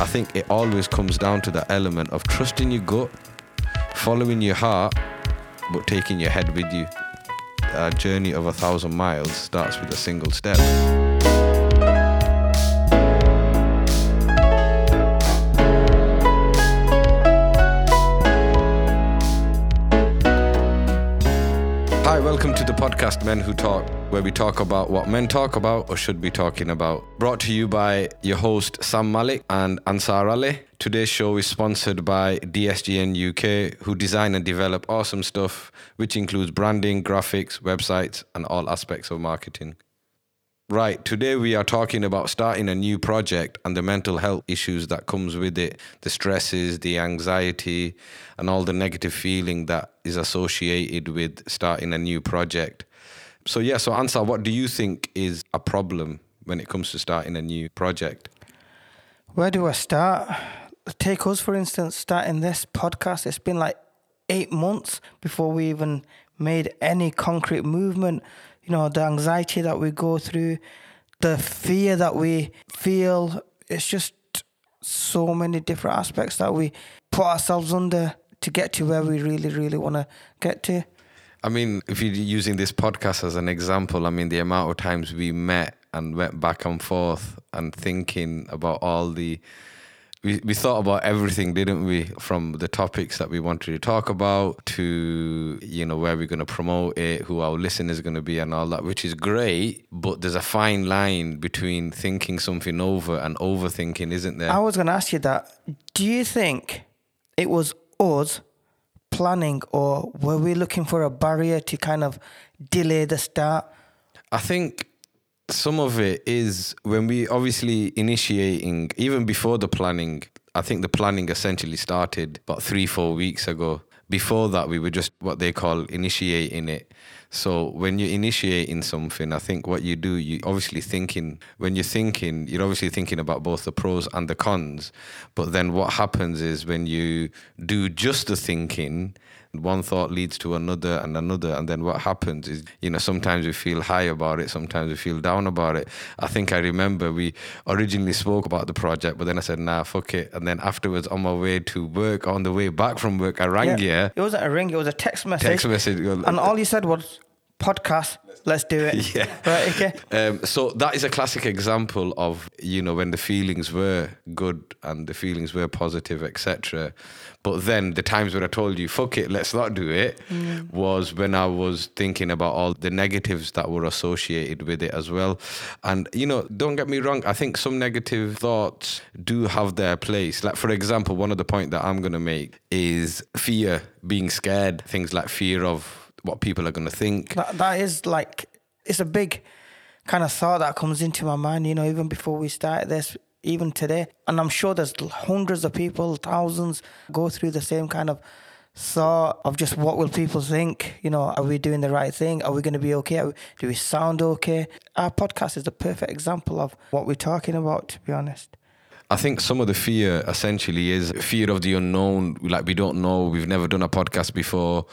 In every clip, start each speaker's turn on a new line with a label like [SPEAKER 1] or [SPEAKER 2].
[SPEAKER 1] I think it always comes down to the element of trusting your gut, following your heart, but taking your head with you. A journey of a thousand miles starts with a single step. Welcome to the podcast Men Who Talk, where we talk about what men talk about or should be talking about. Brought to you by your host Sam Malik and Ansar Ali. Today's show is sponsored by DSGN UK, who design and develop awesome stuff, which includes branding, graphics, websites, and all aspects of marketing. Right, today we are talking about starting a new project and the mental health issues that comes with it, the stresses, the anxiety, and all the negative feeling that is associated with starting a new project. So yeah, so Ansar, what do you think is a problem when it comes to starting a new project?
[SPEAKER 2] Where do I start? Take us, for instance, starting this podcast. It's been like eight months before we even made any concrete movement. You know, the anxiety that we go through, the fear that we feel. It's just so many different aspects that we put ourselves under to get to where we really, really want to get to.
[SPEAKER 1] I mean, if you're using this podcast as an example, I mean, the amount of times we met and went back and forth and thinking about all the we, we thought about everything, didn't we? From the topics that we wanted to talk about to, you know, where we're going to promote it, who our listeners are going to be, and all that, which is great. But there's a fine line between thinking something over and overthinking, isn't there?
[SPEAKER 2] I was going to ask you that. Do you think it was us planning, or were we looking for a barrier to kind of delay the start?
[SPEAKER 1] I think some of it is when we obviously initiating even before the planning i think the planning essentially started about three four weeks ago. Before that we were just what they call initiating it. So when you're initiating something i think what you do you obviously thinking when you're thinking you're obviously thinking about both the pros and the cons. But then what happens is when you do just the thinking one thought leads to another and another and then what happens is you know sometimes we feel high about it sometimes we feel down about it. I think i remember we originally spoke about the project but then i said nah fuck it. And then afterwards on my way to work on the way back from work i rang you.
[SPEAKER 2] It wasn't a ring, it was a text message.
[SPEAKER 1] text message
[SPEAKER 2] And uh, all you said was, podcast, let's do it.
[SPEAKER 1] Yeah.
[SPEAKER 2] Right, okay.
[SPEAKER 1] Um, so that is a classic example of you know when the feelings were good and the feelings were positive, etc. But then the times when I told you "fuck it, let's not do it," was when I was thinking about all the negatives that were associated with it as well. And you know, don't get me wrong, I think some negative thoughts do have their place. Like for example, one of the point that I'm gonna make is fear, being scared, things like fear of what people are gonna think.
[SPEAKER 2] That, that is like, it's a big kind of thought that comes into my mind, you know, even before we started this, even today. And I'm sure there's hundreds of people, thousands go through the same kind of thought of just what will people think? You know, are we doing the right thing? Are we going to be okay? We, do we sound okay? Our podcast is the perfect example of what we're talking about, to be honest.
[SPEAKER 1] I think some of the fear essentially is fear of the unknown. Like we don't know, we've never done a podcast before.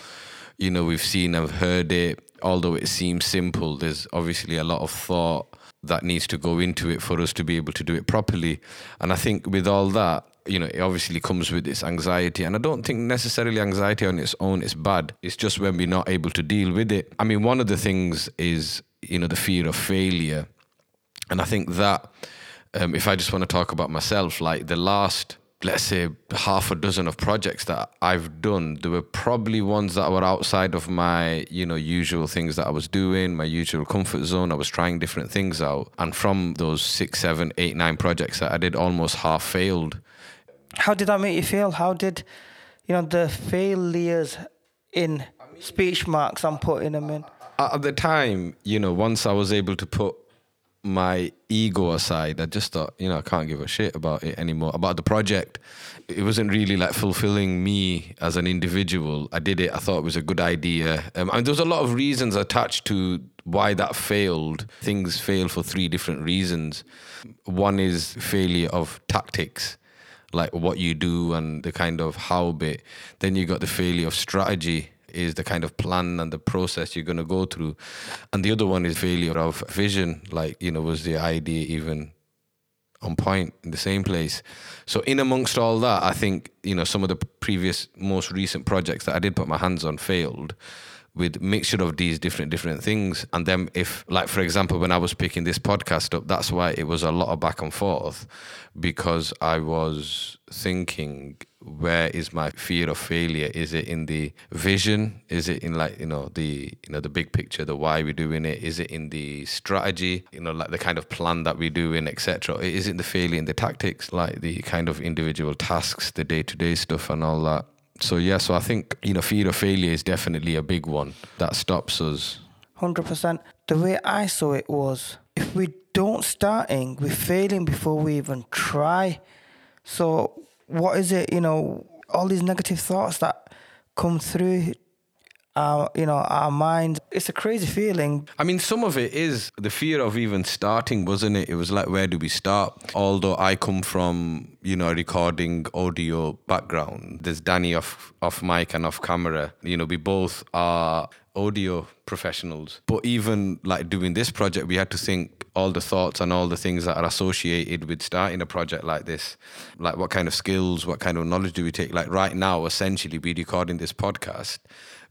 [SPEAKER 1] You know, we've seen, I've heard it. Although it seems simple, there's obviously a lot of thought that needs to go into it for us to be able to do it properly. And I think with all that, you know, it obviously comes with this anxiety. And I don't think necessarily anxiety on its own is bad. It's just when we're not able to deal with it. I mean, one of the things is, you know, the fear of failure. And I think that um, if I just want to talk about myself, like the last, let's say, half a dozen of projects that I've done, there were probably ones that were outside of my, you know, usual things that I was doing, my usual comfort zone. I was trying different things out. And from those six, seven, eight, nine projects that I did, almost half failed.
[SPEAKER 2] How did that make you feel? How did, you know, the failures in speech marks, I'm putting them in.
[SPEAKER 1] At the time, you know, once I was able to put my ego aside, I just thought, you know, I can't give a shit about it anymore, about the project. It wasn't really like fulfilling me as an individual. I did it, I thought it was a good idea. Um, and there was a lot of reasons attached to why that failed. Things fail for three different reasons. One is failure of tactics, like what you do and the kind of how bit. Then you got the failure of strategy is the kind of plan and the process you're going to go through. And the other one is failure of vision. Like, you know, was the idea even on point in the same place. So in amongst all that, I think you know some of the previous, most recent projects that I did put my hands on failed with mixture of these different different things. And then if like for example when i was picking this podcast up that's why it was a lot of back and forth because i was thinking where is my fear of failure? Is it in the vision? Is it in like you know the you know the big picture the why we're doing it? Is it in the strategy you know like the kind of plan that we do in etc is it the failure in the tactics like the kind of individual tasks the day-to-day stuff and all that so yeah, so I think you know fear of failure is definitely a big one that stops us.
[SPEAKER 2] Hundred percent. The way I saw it was, if we don't starting, we're failing before we even try. So what is it? You know, all these negative thoughts that come through our, you know, our mind. It's a crazy feeling.
[SPEAKER 1] I mean, some of it is the fear of even starting, wasn't it? It was like, where do we start? Although I come from, you know, recording audio background. There's Danny off off mic and off camera. You know, we both are audio professionals. But even like doing this project, we had to think all the thoughts and all the things that are associated with starting a project like this. Like what kind of skills, what kind of knowledge do we take? Like right now, essentially, we're recording this podcast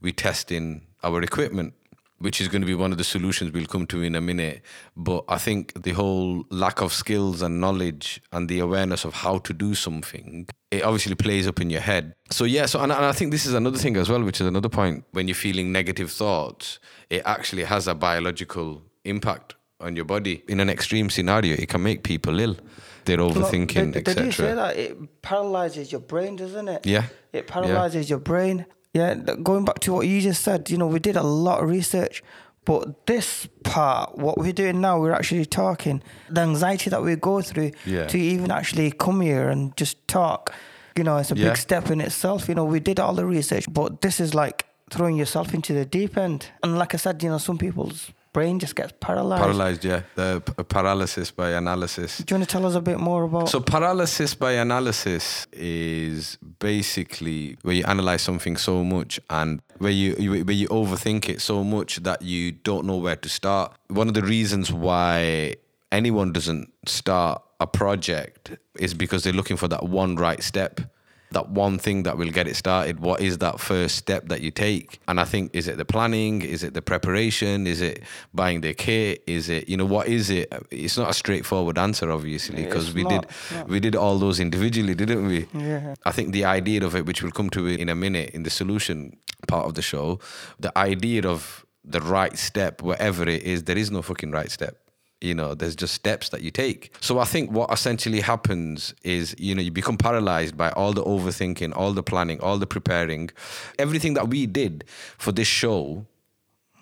[SPEAKER 1] we test in our equipment which is going to be one of the solutions we'll come to in a minute. But I think the whole lack of skills and knowledge and the awareness of how to do something, it obviously plays up in your head. So, yeah, so, and, and I think this is another thing as well, which is another point. When you're feeling negative thoughts, it actually has a biological impact on your body. In an extreme scenario, it can make people ill. They're overthinking,
[SPEAKER 2] etc. Did you say that? It paralyzes your brain, doesn't it?
[SPEAKER 1] Yeah.
[SPEAKER 2] It paralyzes yeah. your brain. Yeah, going back to what you just said, you know, we did a lot of research, but this part, what we're doing now, we're actually talking the anxiety that we go through
[SPEAKER 1] yeah.
[SPEAKER 2] to even actually come here and just talk. You know, it's a yeah. big step in itself. You know, we did all the research, but this is like throwing yourself into the deep end. And like I said, you know, some people's brain just gets paralyzed.
[SPEAKER 1] Paralyzed, yeah. The p- paralysis by analysis.
[SPEAKER 2] Do you want to tell us a bit more about?
[SPEAKER 1] So paralysis by analysis is basically where you analyze something so much and where you, you where you overthink it so much that you don't know where to start. One of the reasons why anyone doesn't start a project is because they're looking for that one right step that one thing that will get it started what is that first step that you take? And i think is it the planning? Is it the preparation? Is it buying the kit? Is it you know what is it? It's not a straightforward answer obviously because we not, did we did all those individually didn't
[SPEAKER 2] we? Yeah. I
[SPEAKER 1] think the idea of it which we'll come to in a minute in the solution part of the show the idea of the right step whatever it is there is no fucking right step you know there's just steps that you take. So i think what essentially happens is you know you become paralyzed by all the overthinking all the planning all the preparing. Everything that we did for this show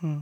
[SPEAKER 1] hmm.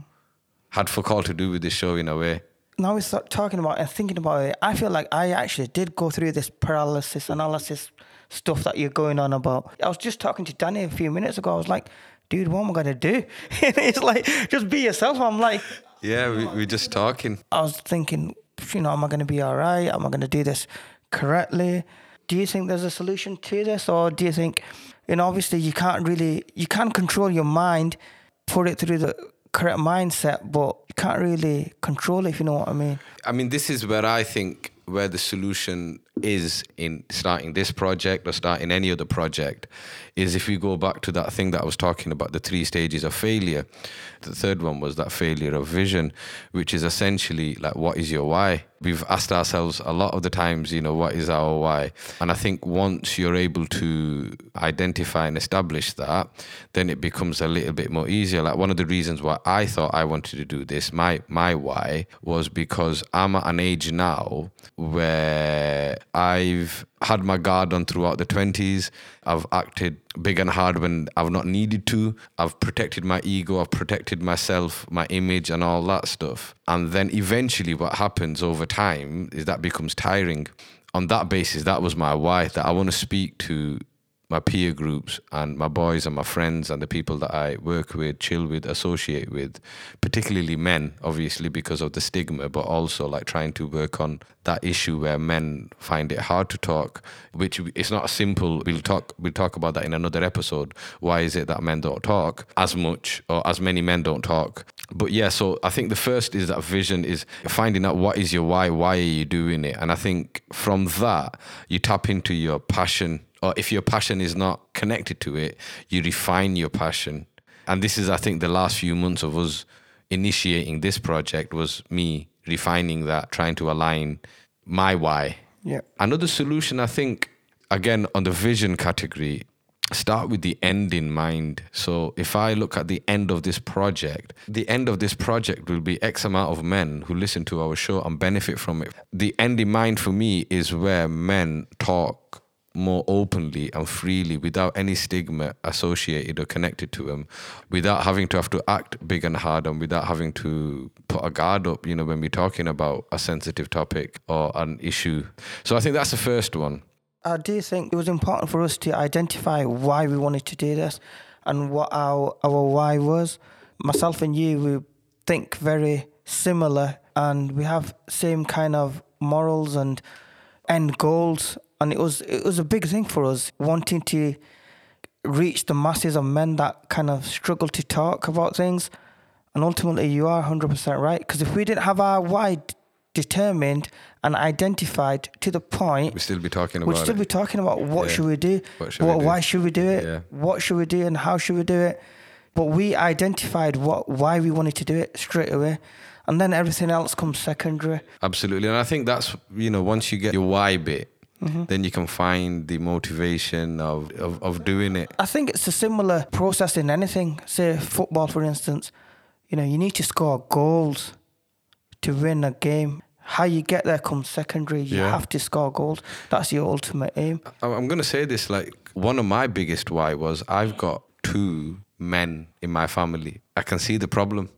[SPEAKER 1] had fuck all to do with this show in a way.
[SPEAKER 2] Now we start talking about and thinking about it. I feel like i actually did go through this paralysis analysis stuff that you're going on about. I was just talking to danny a few minutes ago. I was like dude what am i going to do it's like just be yourself. I'm like
[SPEAKER 1] yeah, we, we're just talking.
[SPEAKER 2] I was thinking, you know, am I going to be all right? Am I going to do this correctly? Do you think there's a solution to this, or do you think, you know, obviously you can't really, you can't control your mind, put it through the correct mindset, but you can't really control it, if you know what I mean.
[SPEAKER 1] I mean, this is where I think where the solution is in starting this project or starting any other project is if we go back to that thing that I was talking about, the three stages of failure. The third one was that failure of vision, which is essentially like, what is your why? We've asked ourselves a lot of the times, you know, what is our why? And I think once you're able to identify and establish that, then it becomes a little bit more easier. Like one of the reasons why I thought I wanted to do this, my my why was because I'm at an age now where I've had my guard on throughout the 20s. I've acted big and hard when I've not needed to. I've protected my ego, I've protected myself, my image, and all that stuff. And then eventually, what happens over time is that becomes tiring. On that basis, that was my why that I want to speak to my peer groups and my boys and my friends and the people that I work with, chill with, associate with, particularly men, obviously because of the stigma, but also like trying to work on that issue where men find it hard to talk, which it's not simple. We'll talk we'll talk about that in another episode. Why is it that men don't talk as much or as many men don't talk? But yeah, so I think the first is that vision is finding out what is your why, why are you doing it? And I think from that you tap into your passion or if your passion is not connected to it, you refine your passion. And this is I think the last few months of us initiating this project was me refining that, trying to align my why.
[SPEAKER 2] Yeah.
[SPEAKER 1] Another solution, I think, again, on the vision category, start with the end in mind. So if I look at the end of this project, the end of this project will be X amount of men who listen to our show and benefit from it. The end in mind for me is where men talk more openly and freely without any stigma associated or connected to them, without having to have to act big and hard and without having to put a guard up, you know, when we're talking about a sensitive topic or an issue. So I think that's the first one.
[SPEAKER 2] I do think it was important for us to identify why we wanted to do this and what our our why was. Myself and you, we think very similar and we have same kind of morals and end goals and it was it was a big thing for us wanting to reach the masses of men that kind of struggle to talk about things. And ultimately, you are 100% right. Because if we didn't have our why determined and identified to the point,
[SPEAKER 1] We'd still be talking about
[SPEAKER 2] we'd still
[SPEAKER 1] it.
[SPEAKER 2] be talking about what
[SPEAKER 1] Yeah.
[SPEAKER 2] should we do,
[SPEAKER 1] What should we do?
[SPEAKER 2] why should we do it,
[SPEAKER 1] Yeah.
[SPEAKER 2] what should we do, and how should we do it. But we identified what why we wanted to do it straight away, and then everything else comes secondary.
[SPEAKER 1] Absolutely. And I think that's, you know, once you get your why bit, Mm-hmm. then you can find the motivation of, of, of doing it.
[SPEAKER 2] I think it's a similar process in anything. Say football, for instance. You know, you need to score goals to win a game. How you get there comes secondary. You
[SPEAKER 1] Yeah.
[SPEAKER 2] have to score goals. That's your ultimate aim.
[SPEAKER 1] I'm going to say this like one of my biggest why was I've got two men in my family. I can see the problem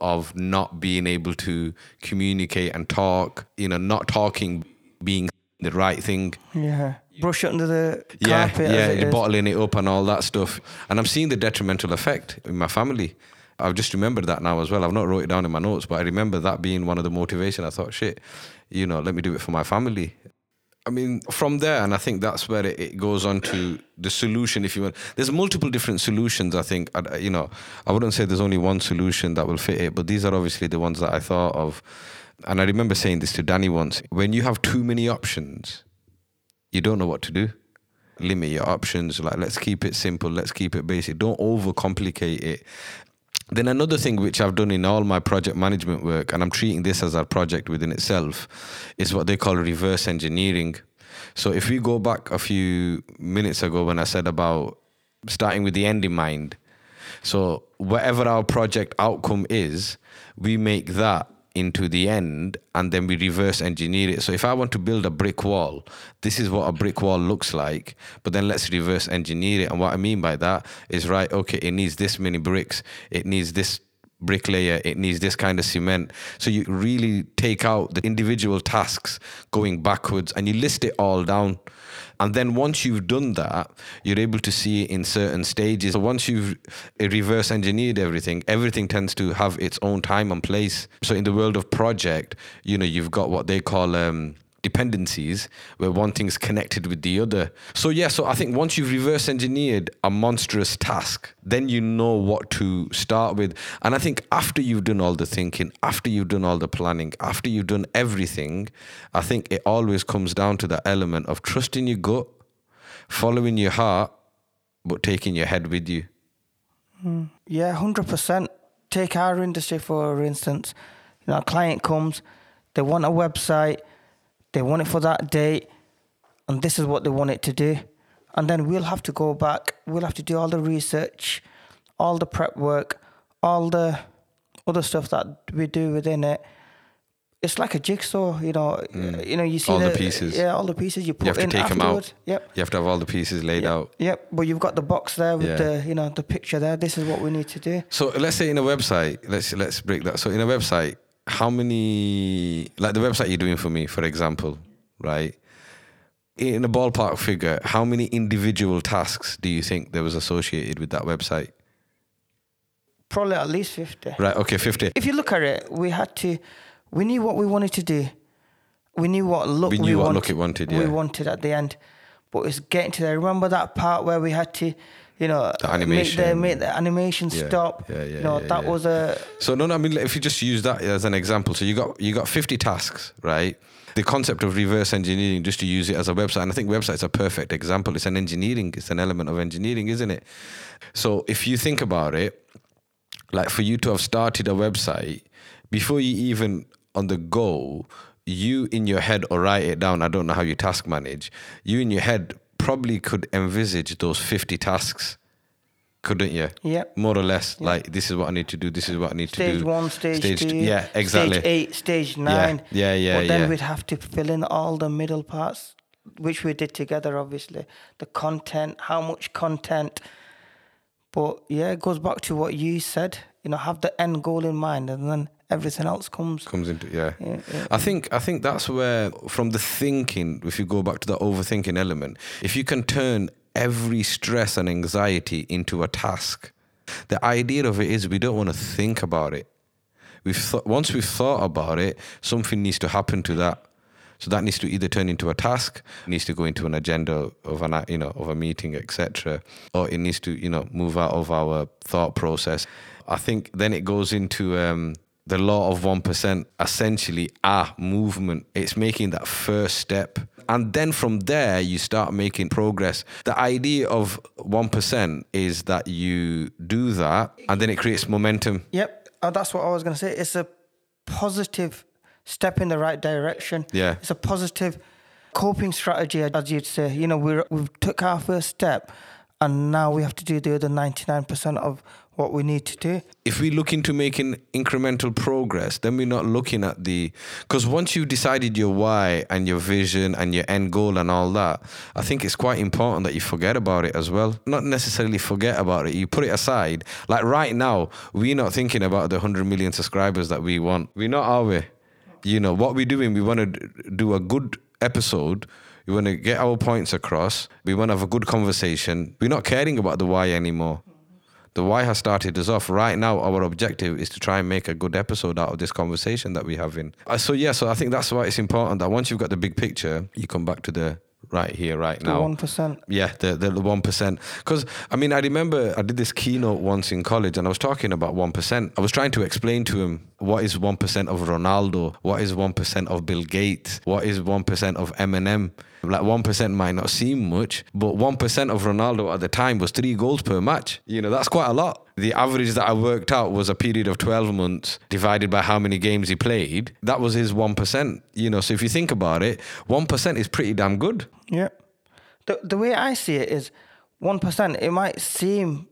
[SPEAKER 1] of not being able to communicate and talk, you know, not talking being the right thing.
[SPEAKER 2] Yeah. Brush it under the
[SPEAKER 1] Yeah,
[SPEAKER 2] carpet.
[SPEAKER 1] yeah,
[SPEAKER 2] as it
[SPEAKER 1] bottling it up and all that stuff. And I'm seeing the detrimental effect in my family. I've just remembered that now as well. I've not wrote it down in my notes, but I remember that being one of the motivation. I thought, shit, you know, let me do it for my family. I mean, from there, and I think that's where it, it goes on to the solution. If you want, there's multiple different solutions. I think, you know, I wouldn't say there's only one solution that will fit it, but these are obviously the ones that I thought of. And I remember saying this to Danny once: when you have too many options, you don't know what to do. Limit your options. Like, let's keep it simple. Let's keep it basic. Don't overcomplicate it. Then another thing which I've done in all my project management work, and I'm treating this as a project within itself, is what they call reverse engineering. So if we go back a few minutes ago when I said about starting with the end in mind, so whatever our project outcome is, we make that into the end and then we reverse engineer it. So if I want to build a brick wall, this is what a brick wall looks like, but then let's reverse engineer it. And what I mean by that is right, okay, it needs this many bricks, it needs this bricklayer, it needs this kind of cement. So you really take out the individual tasks going backwards and you list it all down. And then once you've done that, you're able to see in certain stages. So once you've uh, reverse engineered everything, everything tends to have its own time and place. So in the world of project, you know, you've got what they call um, dependencies where one thing's connected with the other. So yeah, so I think once you've reverse engineered a monstrous task, then you know what to start with. And I think after you've done all the thinking, after you've done all the planning, after you've done everything, I think it always comes down to that element of trusting your gut, following your heart, but taking your head with you. Hmm.
[SPEAKER 2] Yeah, hundred percent. Take our industry for instance. You know, a client comes, they want a website, they want it for that date, and this is what they want it to do. And then we'll have to go back. We'll have to do all the research, all the prep work, all the other stuff that we do within it. It's like a jigsaw, you know. You know, you see
[SPEAKER 1] Mm. All the pieces.
[SPEAKER 2] Yeah, all the pieces you put
[SPEAKER 1] You have to
[SPEAKER 2] in
[SPEAKER 1] take them out.
[SPEAKER 2] Yep.
[SPEAKER 1] You have to have all the pieces laid out.
[SPEAKER 2] Yep, but you've got the box there with
[SPEAKER 1] Yeah.
[SPEAKER 2] the, you know, the picture there. This is what we need to do.
[SPEAKER 1] So let's say in a website, let's let's break that. So in a website, how many like the website you're doing for me, for example, right? In a ballpark figure, how many individual tasks do you think there was associated with that website?
[SPEAKER 2] Probably at least 50.
[SPEAKER 1] Right. Okay. Fifty.
[SPEAKER 2] If you look at it, we had to, we knew what we wanted to do. We knew what look
[SPEAKER 1] We
[SPEAKER 2] we,
[SPEAKER 1] knew what
[SPEAKER 2] wanted,
[SPEAKER 1] look it wanted,
[SPEAKER 2] We wanted at the end. But it's getting to there. Remember that part where we had to, you know,
[SPEAKER 1] The
[SPEAKER 2] make the,
[SPEAKER 1] animation.
[SPEAKER 2] make the animation
[SPEAKER 1] Yeah,
[SPEAKER 2] stop.
[SPEAKER 1] yeah, yeah,
[SPEAKER 2] you know,
[SPEAKER 1] yeah,
[SPEAKER 2] that
[SPEAKER 1] yeah.
[SPEAKER 2] was a,
[SPEAKER 1] So no, no, I mean, if you just use that as an example, so you got you got fifty tasks, right? The concept of reverse engineering, just to use it as a website, and I think websites are a perfect example. It's an engineering, it's an element of engineering, isn't it? So if you think about it, like for you to have started a website before you even on the go, you in your head or write it down. I don't know how you task manage. You in your head probably could envisage those fifty tasks, couldn't you?
[SPEAKER 2] Yeah.
[SPEAKER 1] More or less, like this is what I need to do. This is what I need to do.
[SPEAKER 2] stage one, stage,
[SPEAKER 1] two.
[SPEAKER 2] two,
[SPEAKER 1] Yeah, exactly.
[SPEAKER 2] stage eight, stage nine.
[SPEAKER 1] yeah, yeah,
[SPEAKER 2] But then
[SPEAKER 1] yeah.
[SPEAKER 2] we'd have to fill in all the middle parts, which we did together, obviously. The content, how much content. But yeah, it goes back to what you said. You know, have the end goal in mind, and then everything else comes.
[SPEAKER 1] comes into yeah.
[SPEAKER 2] Yeah, yeah.
[SPEAKER 1] I think I think that's where from the thinking, if you go back to the overthinking element, if you can turn every stress and anxiety into a task, the idea of it is we don't want to think about it. We've th- once we've thought about it, something needs to happen to that. So that needs to either turn into a task, needs to go into an agenda of an you know of a meeting, etc., or it needs to you know move out of our thought process. I think then it goes into um, the law of one percent, essentially a movement. It's making that first step, and then from there you start making progress. The idea of one percent is that you do that, and then it creates momentum.
[SPEAKER 2] Yep, uh, that's what I was going to say. It's a positive step in the right direction.
[SPEAKER 1] Yeah.
[SPEAKER 2] It's a positive coping strategy, as you'd say. You know, we're, we've took our first step, and now we have to do the other 99% of what we need to do.
[SPEAKER 1] if we look into making incremental progress, then we're not looking at the because once you've decided your why and your vision and your end goal and all that, I think it's quite important that you forget about it as well. Not necessarily forget about it, you put it aside. Like right now, we're not thinking about the 100 million subscribers that we want. We're not, are we? You know, what we're doing, we want to do a good episode. We want to get our points across. We want to have a good conversation. We're not caring about the why anymore. The why has started us off. Right now, our objective is to try and make a good episode out of this conversation that we're having. Uh, so yeah, so I think that's why it's important that once you've got the big picture, you come back to the right here, right
[SPEAKER 2] The
[SPEAKER 1] now.
[SPEAKER 2] 1%.
[SPEAKER 1] Yeah, the the one percent. Because I mean, I remember I did this keynote once in college, and I was talking about one percent. I was trying to explain to him what is one percent of Ronaldo, what is one percent of Bill Gates, what is one percent of Eminem. Like one percent might not seem much, but one percent of Ronaldo at the time was three goals per match. You know, that's quite a lot. The average that I worked out was a period of twelve months divided by how many games he played. That was his one percent. You know, so if you think about it, one percent is pretty damn good.
[SPEAKER 2] Yeah. The, the way I see it is 1%, it might seem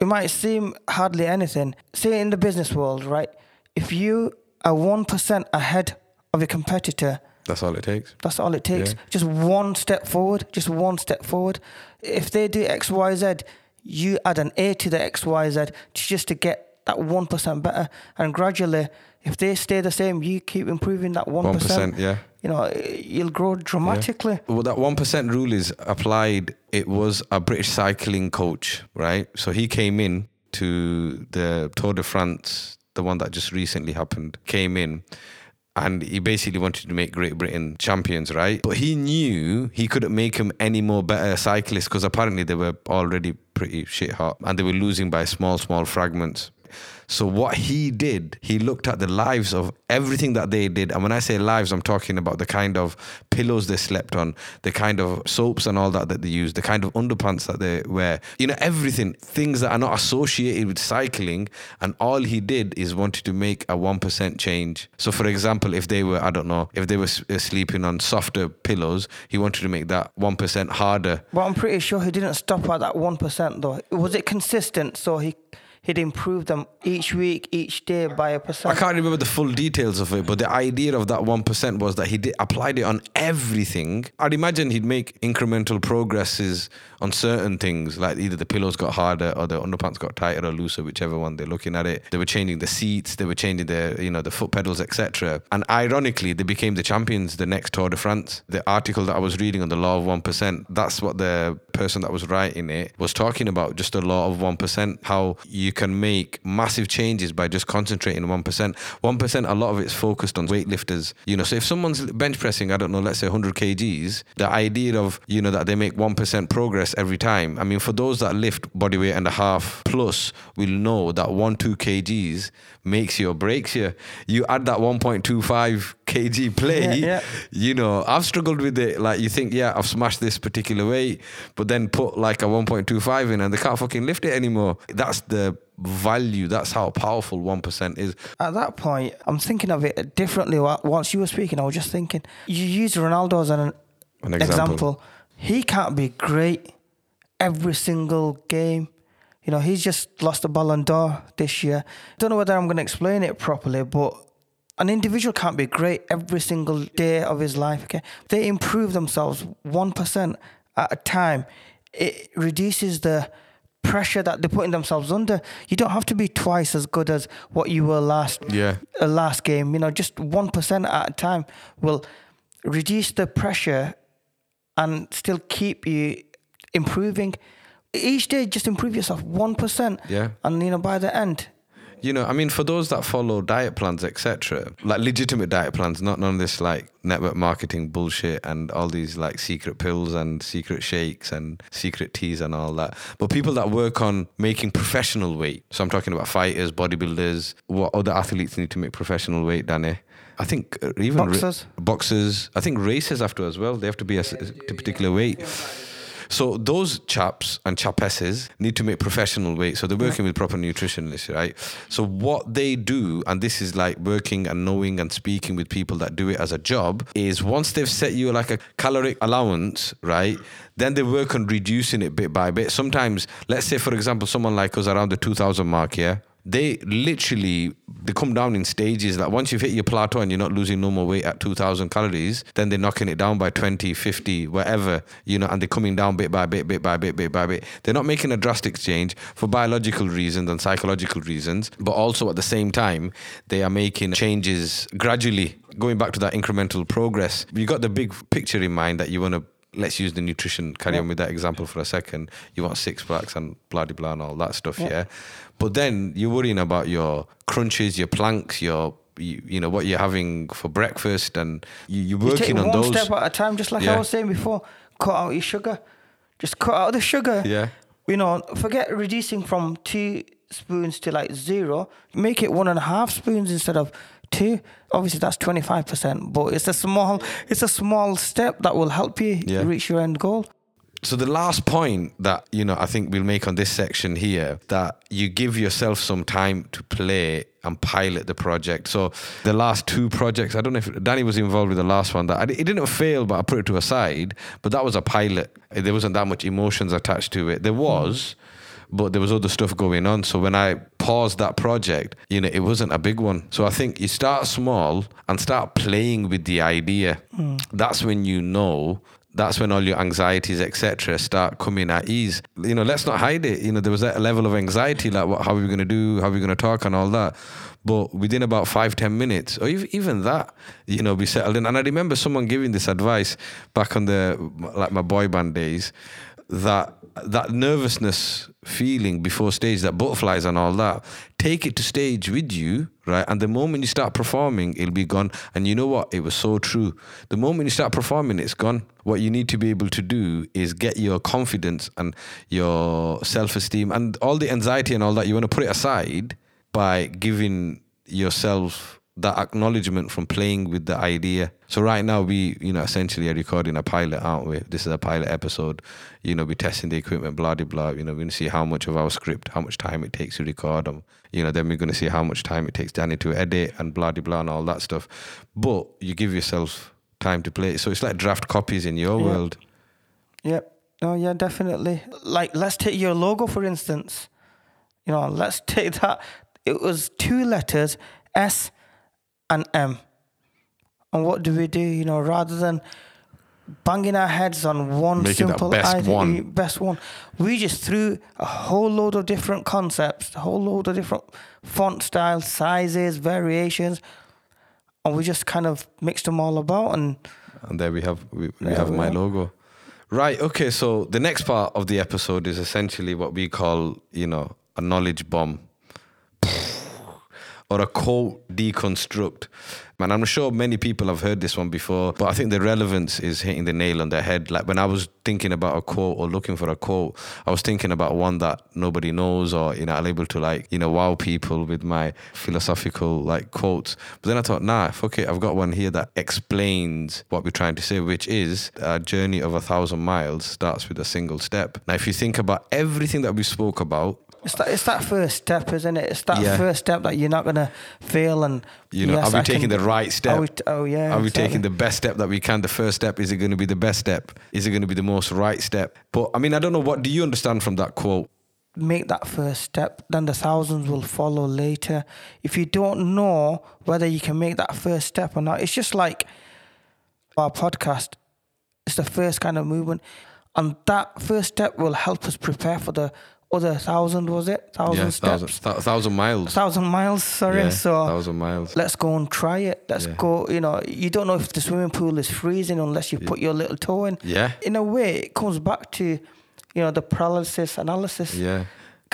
[SPEAKER 2] it might seem hardly anything. Say in the business world, right? If you are 1% ahead of your competitor,
[SPEAKER 1] That's all it takes.
[SPEAKER 2] That's all it takes.
[SPEAKER 1] Yeah.
[SPEAKER 2] Just one step forward. Just one step forward. If they do X, Y, Z, you add an A to the X, Y, Z just to get that one percent better. And gradually, if they stay the same, you keep improving that one
[SPEAKER 1] 1%, yeah.
[SPEAKER 2] You know, you'll grow dramatically.
[SPEAKER 1] Well, that one percent rule is applied. It was a British cycling coach, right? So he came in to the Tour de France, the one that just recently happened. Came in, and he basically wanted to make Great Britain champions, right? But he knew he couldn't make them any more better cyclists because apparently they were already pretty shit hot, and they were losing by small, small fragments. So what he did, he looked at the lives of everything that they did. And when I say lives, I'm talking about the kind of pillows they slept on, the kind of soaps and all that that they use, the kind of underpants that they wear. You know, everything, things that are not associated with cycling. And all he did is wanted to make a 1% change. So for example, if they were, I don't know, if they were uh, sleeping on softer pillows, he wanted to make that 1% harder.
[SPEAKER 2] But I'm pretty sure he didn't stop at that one percent though. Was it consistent? So he he'd improve them each week, each day by a percent.
[SPEAKER 1] I can't remember the full details of it, but the idea of that 1% was that he did, applied it on everything. I'd imagine he'd make incremental progresses on certain things, like either the pillows got harder or the underpants got tighter or looser, whichever one they're looking at it. They were changing the seats, they were changing the, you know, the foot pedals, etc. And ironically, they became the champions the next Tour de France. The article that I was reading on the law of 1%, that's what the person that was writing it was talking about, just the law of 1%, how you can make massive changes by just concentrating on 1%. 1%, a lot of it's focused on weightlifters. You know, so if someone's bench pressing, I don't know, let's say 100 kgs, the idea of, you know, that they make 1% progress every time. I mean, for those that lift body weight and a half plus will know that 1, 2 kgs makes you or breaks you. You add that 1.25 kg play,
[SPEAKER 2] Yeah, yeah.
[SPEAKER 1] you know, I've struggled with it. Like you think, yeah, I've smashed this particular weight, but then put like a 1.25 in and they can't fucking lift it anymore. That's the value. That's how powerful 1% is.
[SPEAKER 2] At that point, I'm thinking of it differently. Whilst you were speaking, I was just thinking, you use Ronaldo as an,
[SPEAKER 1] An example.
[SPEAKER 2] He can't be great every single game. You know, he's just lost the Ballon d'Or this year. Don't know whether I'm going to explain it properly, but an individual can't be great every single day of his life. Okay, they improve themselves one percent at a time. It reduces the pressure that they're putting themselves under. You don't have to be twice as good as what you were last
[SPEAKER 1] Yeah.
[SPEAKER 2] uh, last game. You know, just one percent at a time will reduce the pressure and still keep you improving. Each day, just improve yourself one percent.
[SPEAKER 1] Yeah.
[SPEAKER 2] and you know by the end,
[SPEAKER 1] You know, I mean, for those that follow diet plans, etc., like legitimate diet plans, not none of this like network marketing bullshit and all these like secret pills and secret shakes and secret teas and all that. But people that work on making professional weight. So I'm talking about fighters, bodybuilders, what other athletes need to make professional weight, Danny. I think uh, even ra-
[SPEAKER 2] Boxers.
[SPEAKER 1] boxers. I think racers have to as well. They have to be a particular weight. So those chaps and chapesses need to make professional weight. So they're working with proper nutritionists, right? So what they do, and this is like working and knowing and speaking with people that do it as a job, is once they've set you like a caloric allowance, right? Then they work on reducing it bit by bit. Sometimes, let's say for example, someone like us around the 2000 mark, yeah, they literally they come down in stages. Like once you've hit your plateau and you're not losing no more weight at 2000 calories then they're knocking it down by 20 50 whatever you know and they're coming down bit by bit bit by bit bit by bit. They're not making a drastic change for biological reasons and psychological reasons but also at the same time they are making changes gradually going back to that incremental progress. You got the big picture in mind that you want to let's use the nutrition carry on with that example for a second you want six packs and blah blah blah and all that stuff yeah, but then you're worrying about your crunches your planks your you, you know what you're having for breakfast and you, you're
[SPEAKER 2] you
[SPEAKER 1] working on
[SPEAKER 2] one
[SPEAKER 1] those
[SPEAKER 2] step at a time. Just like I was saying before, cut out your sugar. Just cut out the sugar.
[SPEAKER 1] Yeah.
[SPEAKER 2] You know, forget reducing from two spoons to like zero. Make it one and a half spoons instead of two. Obviously, that's twenty five percent, but it's a small, it's a small step that will help you
[SPEAKER 1] Yeah.
[SPEAKER 2] reach your end goal.
[SPEAKER 1] So the last point that you know I think we'll make on this section here that you give yourself some time to play and pilot the project. So the last two projects, I don't know if Danny was involved with the last one. That I, it didn't fail, but I put it to a side. But that was a pilot. There wasn't that much emotions attached to it. There hmm. was. But there was other stuff going on. So when I paused that project, you know, it wasn't a big one. So I think you start small and start playing with the idea. Mm. That's when you know that's when all your anxieties, etc., start coming at ease. You know, let's not hide it. You know, there was that level of anxiety, like, what, how are we going to do? How are we going to talk and all that? But within about five, ten minutes, or ev- even that, you know, we settled in. And I remember someone giving this advice back on the, like my boy band days, that that nervousness feeling before stage, that butterflies and all that, take it to stage with you, right? And the moment you start performing, it'll be gone. And you know what? It was so true. The moment you start performing, it's gone. What you need to be able to do is get your confidence and your self esteem and all the anxiety and all that. You want to put it aside by giving yourself that acknowledgement from playing with the idea. So right now we, you know, essentially are recording a pilot, aren't we? This is a pilot episode. You know, we're testing the equipment, blah blah blah. You know, we're gonna see how much of our script, how much time it takes to record them. You know, then we're gonna see how much time it takes Danny to edit and blah blah blah and all that stuff. But you give yourself time to play. So it's like draft copies in your
[SPEAKER 2] Yeah.
[SPEAKER 1] world.
[SPEAKER 2] Yep. No, yeah, definitely. Like, let's take your logo for instance. You know, let's take that. It was two letters, S and M. And what do we do? You know, rather than banging our heads on one
[SPEAKER 1] that
[SPEAKER 2] simple
[SPEAKER 1] best
[SPEAKER 2] idea,
[SPEAKER 1] one.
[SPEAKER 2] best one, we just threw a whole load of different concepts, a whole load of different font styles, sizes, variations, and we just kind of mixed them all about. And
[SPEAKER 1] And there we have we, we have
[SPEAKER 2] we
[SPEAKER 1] my
[SPEAKER 2] are.
[SPEAKER 1] logo. Right. Okay. So the next part of the episode is essentially what we call, you know, a knowledge bomb or a quote deconstruct. And I'm sure many people have heard this one before, but I think the relevance is hitting the nail on the head. Like when I was thinking about a quote or looking for a quote, I was thinking about one that nobody knows or, you know, I'm able to like, you know, wow people with my philosophical like quotes. But then I thought, nah, fuck it. I've got one here that explains what we're trying to say, which is a journey of a thousand miles starts with a single step. Now, if you think about everything that we spoke about,
[SPEAKER 2] it's that, it's that first step, isn't it? It's that
[SPEAKER 1] Yeah.
[SPEAKER 2] first step that you're not going to fail. And
[SPEAKER 1] you know,
[SPEAKER 2] yes,
[SPEAKER 1] are we
[SPEAKER 2] I
[SPEAKER 1] taking
[SPEAKER 2] can-
[SPEAKER 1] the right step?
[SPEAKER 2] We, oh, yeah.
[SPEAKER 1] Are we
[SPEAKER 2] exactly.
[SPEAKER 1] taking the best step that we can? The first step is it going to be the best step? Is it going to be the most right step? But I mean, I don't know. What do you understand from that quote?
[SPEAKER 2] make that first step, then the thousands will follow later. If you don't know whether you can make that first step or not, it's just like our podcast. It's the first kind of movement, and that first step will help us prepare for the other thousand. Was it thousand
[SPEAKER 1] yeah,
[SPEAKER 2] steps?
[SPEAKER 1] thousand, thou- thousand miles.
[SPEAKER 2] thousand miles. Sorry.
[SPEAKER 1] yeah,
[SPEAKER 2] so
[SPEAKER 1] thousand miles.
[SPEAKER 2] let's go and try it. Let's
[SPEAKER 1] Yeah.
[SPEAKER 2] go. You know, you don't know if the swimming pool is freezing unless you put your little toe in.
[SPEAKER 1] Yeah,
[SPEAKER 2] In a way, it comes back to, you know, the paralysis analysis
[SPEAKER 1] yeah.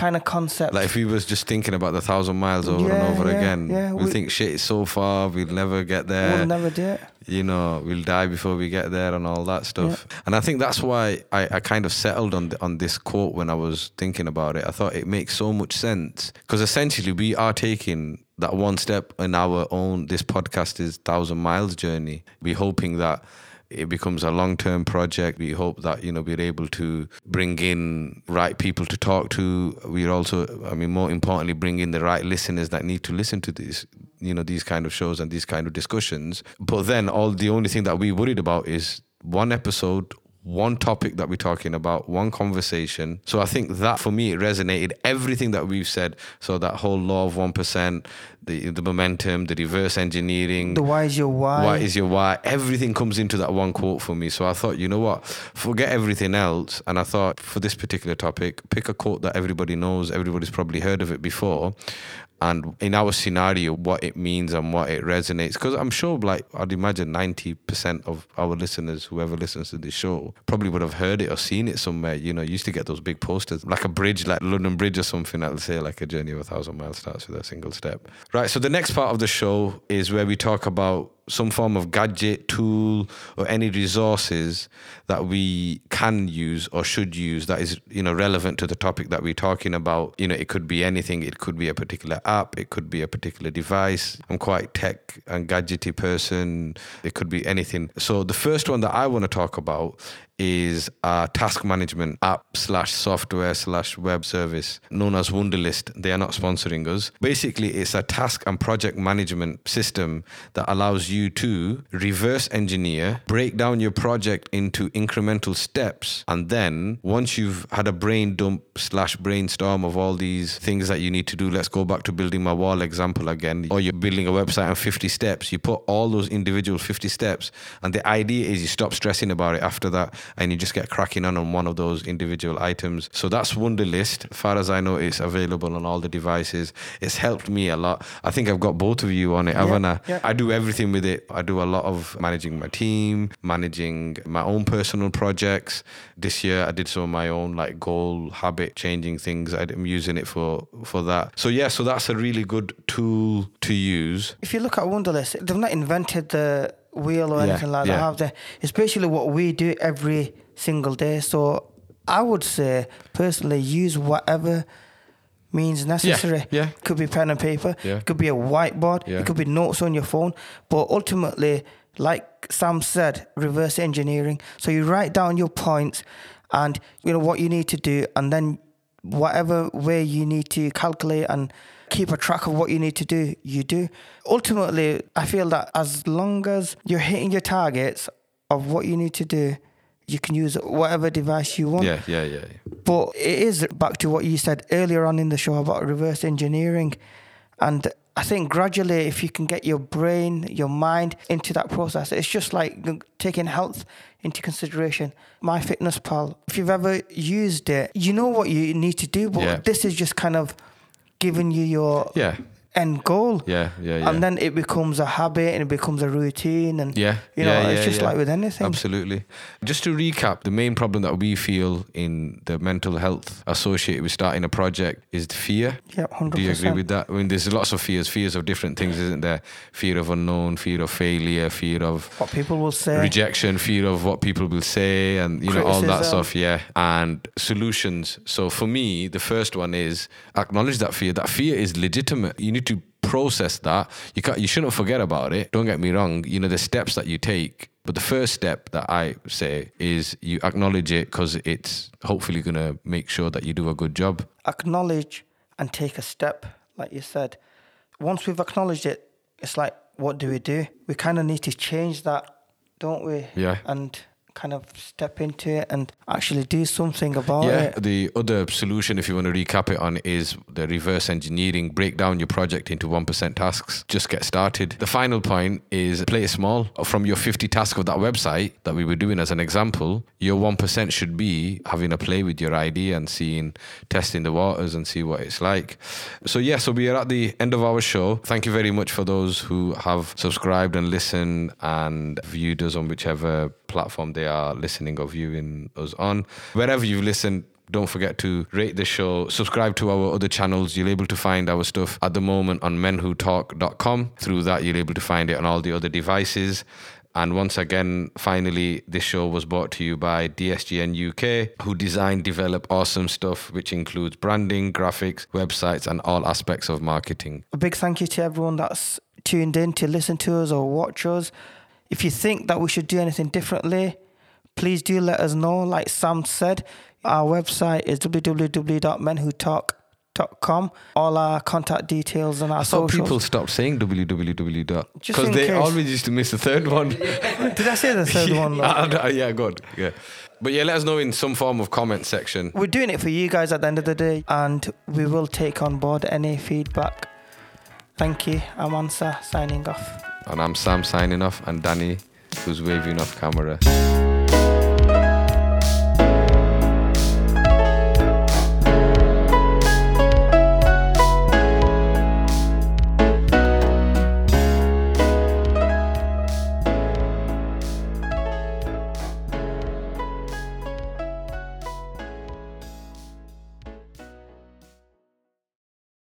[SPEAKER 2] Kind of concept.
[SPEAKER 1] Like if we was just thinking about the thousand miles over
[SPEAKER 2] Yeah,
[SPEAKER 1] and over
[SPEAKER 2] yeah,
[SPEAKER 1] again,
[SPEAKER 2] yeah,
[SPEAKER 1] we'll
[SPEAKER 2] we-
[SPEAKER 1] think shit is so far, we'll never get there.
[SPEAKER 2] we'll never do it.
[SPEAKER 1] you know, we'll die before we get there and all that stuff. And I think that's why I, I kind of settled on the, on this quote when I was thinking about it. I thought it makes so much sense because essentially we are taking that one step in our own. This podcast is thousand miles journey. We're hoping that it becomes a long-term project. We hope that you know we're able to bring in right people to talk to. We're also, I mean, more importantly, bring in the right listeners that need to listen to these, you know, these kind of shows and these kind of discussions. But then, all the only thing that we worried about is one episode. One topic that we're talking about, one conversation. So I think that for me, it resonated. Everything that we've said. So that whole law of 1%, the, the momentum, the reverse engineering,
[SPEAKER 2] The why is your why.
[SPEAKER 1] why is your why? Everything comes into that one quote for me. So I thought, you know what? Forget everything else. And I thought for this particular topic, pick a quote that everybody knows, everybody's probably heard of it before. And in our scenario, what it means and what it resonates. Because I'm sure, like, I'd imagine 90% of our listeners, whoever listens to this show, probably would have heard it or seen it somewhere. You know, used to get those big posters, like a bridge, like London Bridge or something that will say, like, a journey of a thousand miles starts with a single step. Right. So the next part of the show is where we talk about some form of gadget, tool, or any resources that we can use or should use that is, you know, relevant to the topic that we're talking about. You know, it could be anything. It could be a particular app. It could be a particular device. I'm quite tech and gadgety person. It could be anything. So the first one that I want to talk about is a task management app slash software slash web service known as Wunderlist. They are not sponsoring us. Basically, it's a task and project management system that allows you to reverse engineer, break down your project into incremental steps, and then once you've had a brain dump slash brainstorm of all these things that you need to do, let's go back to building my wall example again, or you're building a website on 50 steps, you put all those individual 50 steps, and the idea is you stop stressing about it after that and you just get cracking on on one of those individual items. So that's Wunderlist. As far as I know, it's available on all the devices. It's helped me a lot. I think I've got both of you on it, haven't I?
[SPEAKER 2] yeah.
[SPEAKER 1] I do everything with it. I do a lot of managing my team, managing my own personal projects. This year, I did some of my own like goal, habit changing things. I'm using it for for that. So yeah, so that's a really good tool to use.
[SPEAKER 2] if you look at Wunderlist, they've not invented the wheel or
[SPEAKER 1] Yeah,
[SPEAKER 2] anything like
[SPEAKER 1] yeah.
[SPEAKER 2] that, have they? It's basically what we do every single day. So I would say, personally, use whatever means necessary.
[SPEAKER 1] yeah. yeah.
[SPEAKER 2] Could be pen and paper.
[SPEAKER 1] Yeah.
[SPEAKER 2] Could be a whiteboard.
[SPEAKER 1] Yeah.
[SPEAKER 2] It could be notes on your phone. But ultimately, like Sam said, reverse engineering. So you write down your points and you know what you need to do, and then whatever way you need to calculate and keep a track of what you need to do, you do. Ultimately, I feel that as long as you're hitting your targets of what you need to do, you can use whatever device you want.
[SPEAKER 1] Yeah, yeah, yeah.
[SPEAKER 2] But it is back to what you said earlier on in the show about reverse engineering. And I think gradually, if you can get your brain, your mind into that process, it's just like taking health into consideration. My Fitness Pal, if you've ever used it, you know what you need to do, but
[SPEAKER 1] Yeah.
[SPEAKER 2] this is just kind of giving you your
[SPEAKER 1] Yeah.
[SPEAKER 2] End goal.
[SPEAKER 1] Yeah. Yeah. Yeah.
[SPEAKER 2] And then it becomes a habit and it becomes a routine. And,
[SPEAKER 1] Yeah,
[SPEAKER 2] you know,
[SPEAKER 1] yeah,
[SPEAKER 2] it's
[SPEAKER 1] yeah,
[SPEAKER 2] just
[SPEAKER 1] yeah.
[SPEAKER 2] like with anything.
[SPEAKER 1] Absolutely. Just to recap, the main problem that we feel in the mental health associated with starting a project is the fear.
[SPEAKER 2] Yeah, 100%.
[SPEAKER 1] Do you agree with that? I mean, there's lots of fears, fears of different things, isn't there? Fear of unknown, fear of failure, fear of
[SPEAKER 2] What people will say.
[SPEAKER 1] rejection, fear of what people will say, and you know all that stuff. Yeah, and solutions. So for me, the first one is acknowledge that fear. That fear is legitimate. You need to process that. You can't. You shouldn't forget about it. Don't get me wrong. You know the steps that you take. But the first step that I say is you acknowledge it because it's hopefully going to make sure that you do a good job.
[SPEAKER 2] acknowledge and take a step, like you said. Once we've acknowledged it, it's like, what do we do? We kind of need to change that, don't we?
[SPEAKER 1] Yeah.
[SPEAKER 2] And kind of step into it and actually do something about
[SPEAKER 1] Yeah,
[SPEAKER 2] it.
[SPEAKER 1] the other solution, if you want to recap it on, is the reverse engineering. Break down your project into 1% tasks. Just get started. The final point is play it small. From your 50 tasks of that website that we were doing as an example, your 1% should be having a play with your idea and seeing, testing the waters and see what it's like. So, yeah, so we are at the end of our show. Thank you very much for those who have subscribed and listened and viewed us on whichever platform they are listening or viewing us on. Wherever you've listened, don't forget to rate the show, subscribe to our other channels. You're able to find our stuff at the moment on menwhotalk.com. Through that, you're able to find it on all the other devices. And once again, finally, this show was brought to you by DSGN UK, who design, develop awesome stuff, which includes branding, graphics, websites, and all aspects of marketing.
[SPEAKER 2] A big thank you to everyone that's tuned in to listen to us or watch us. If you think that we should do anything differently, please do let us know. Like Sam said, our website is www.menwhotalk.com. All our contact details and our
[SPEAKER 1] I thought
[SPEAKER 2] socials.
[SPEAKER 1] people stopped saying www because they
[SPEAKER 2] case.
[SPEAKER 1] always used to miss the third one.
[SPEAKER 2] Did I say the third one? though?
[SPEAKER 1] Ah, ah, yeah, good. Yeah, but yeah, let us know in some form of comment section.
[SPEAKER 2] We're doing it for you guys at the end of the day, and we will take on board any feedback. Thank you. I'm Ansar signing off.
[SPEAKER 1] And I'm Sam signing off, and Danny, who's waving off camera.